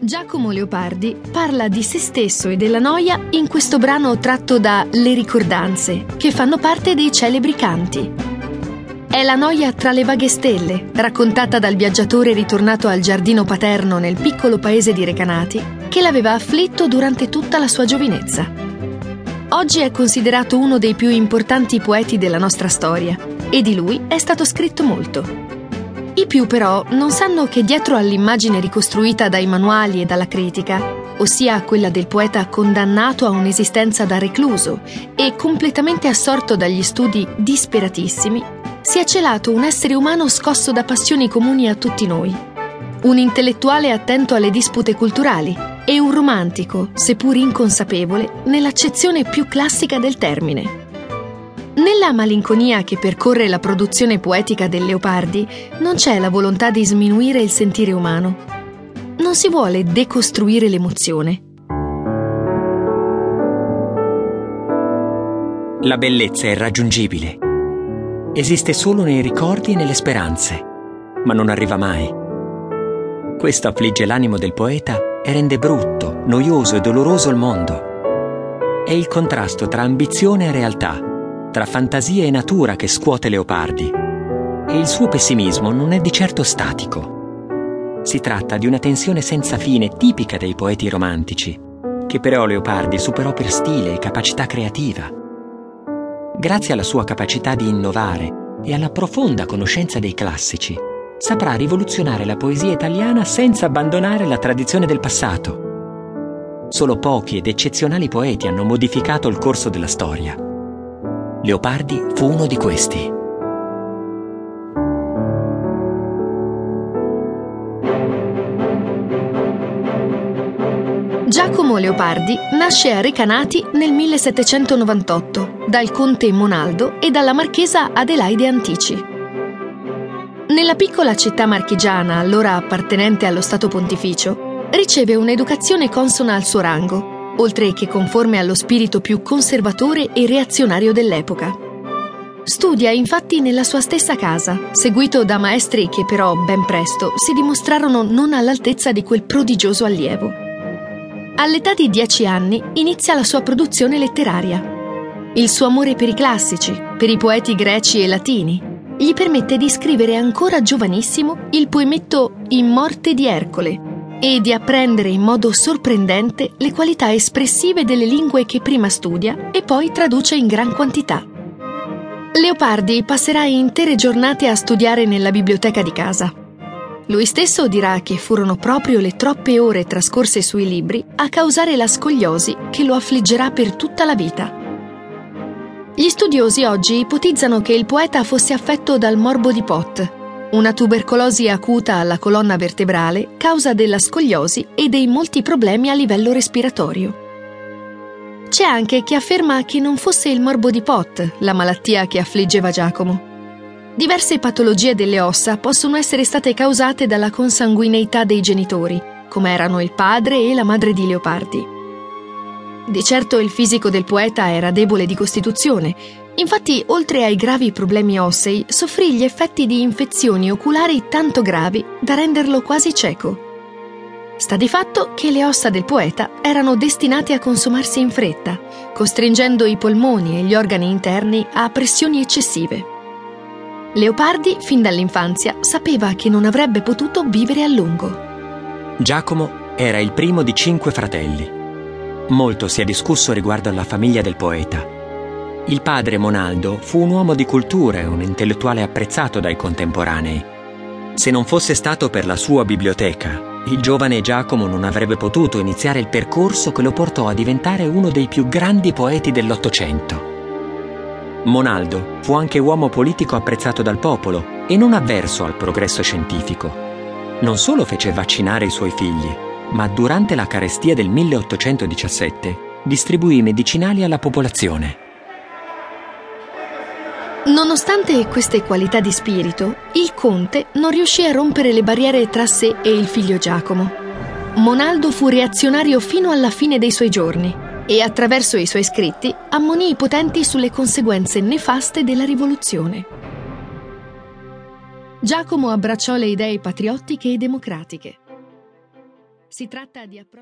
Giacomo Leopardi parla di se stesso e della noia in questo brano tratto da Le ricordanze, che fanno parte dei celebri canti. È la noia tra le vaghe stelle, raccontata dal viaggiatore ritornato al giardino paterno nel piccolo paese di Recanati, che l'aveva afflitto durante tutta la sua giovinezza. Oggi è considerato uno dei più importanti poeti della nostra storia e di lui è stato scritto molto. I più però non sanno che dietro all'immagine ricostruita dai manuali e dalla critica, ossia quella del poeta condannato a un'esistenza da recluso e completamente assorto dagli studi disperatissimi, si è celato un essere umano scosso da passioni comuni a tutti noi, un intellettuale attento alle dispute culturali e un romantico, seppur inconsapevole, nell'accezione più classica del termine. Nella malinconia che percorre la produzione poetica del Leopardi non c'è la volontà di sminuire il sentire umano. Non si vuole decostruire l'emozione. La bellezza è raggiungibile. Esiste solo nei ricordi e nelle speranze, ma non arriva mai. Questo affligge l'animo del poeta e rende brutto, noioso e doloroso il mondo. È il contrasto tra ambizione e realtà tra fantasia e natura che scuote Leopardi. E il suo pessimismo non è di certo statico. Si tratta di una tensione senza fine tipica dei poeti romantici, che però Leopardi superò per stile e capacità creativa. Grazie alla sua capacità di innovare e alla profonda conoscenza dei classici, saprà rivoluzionare la poesia italiana senza abbandonare la tradizione del passato. Solo pochi ed eccezionali poeti hanno modificato il corso della storia. Leopardi fu uno di questi. Giacomo Leopardi nasce a Recanati nel 1798 dal conte Monaldo e dalla marchesa Adelaide Antici. Nella piccola città marchigiana, allora appartenente allo Stato Pontificio, riceve un'educazione consona al suo rango oltre che conforme allo spirito più conservatore e reazionario dell'epoca. Studia infatti nella sua stessa casa, seguito da maestri che però ben presto si dimostrarono non all'altezza di quel prodigioso allievo. All'età di dieci anni inizia la sua produzione letteraria. Il suo amore per i classici, per i poeti greci e latini, gli permette di scrivere ancora giovanissimo il poemetto In morte di Ercole, e di apprendere in modo sorprendente le qualità espressive delle lingue che prima studia e poi traduce in gran quantità. Leopardi passerà intere giornate a studiare nella biblioteca di casa. Lui stesso dirà che furono proprio le troppe ore trascorse sui libri a causare la scogliosi che lo affliggerà per tutta la vita. Gli studiosi oggi ipotizzano che il poeta fosse affetto dal morbo di Pott, una tubercolosi acuta alla colonna vertebrale causa della scogliosi e dei molti problemi a livello respiratorio. C'è anche chi afferma che non fosse il morbo di Pott la malattia che affliggeva Giacomo. Diverse patologie delle ossa possono essere state causate dalla consanguineità dei genitori, come erano il padre e la madre di Leopardi. Di certo il fisico del poeta era debole di costituzione, infatti oltre ai gravi problemi ossei soffrì gli effetti di infezioni oculari tanto gravi da renderlo quasi cieco. Sta di fatto che le ossa del poeta erano destinate a consumarsi in fretta, costringendo i polmoni e gli organi interni a pressioni eccessive. Leopardi, fin dall'infanzia, sapeva che non avrebbe potuto vivere a lungo. Giacomo era il primo di cinque fratelli. Molto si è discusso riguardo alla famiglia del poeta. Il padre Monaldo fu un uomo di cultura e un intellettuale apprezzato dai contemporanei. Se non fosse stato per la sua biblioteca, il giovane Giacomo non avrebbe potuto iniziare il percorso che lo portò a diventare uno dei più grandi poeti dell'Ottocento. Monaldo fu anche uomo politico apprezzato dal popolo e non avverso al progresso scientifico. Non solo fece vaccinare i suoi figli, ma durante la carestia del 1817 distribuì medicinali alla popolazione. Nonostante queste qualità di spirito, il conte non riuscì a rompere le barriere tra sé e il figlio Giacomo. Monaldo fu reazionario fino alla fine dei suoi giorni e attraverso i suoi scritti ammonì i potenti sulle conseguenze nefaste della rivoluzione. Giacomo abbracciò le idee patriottiche e democratiche Si tratta di approcci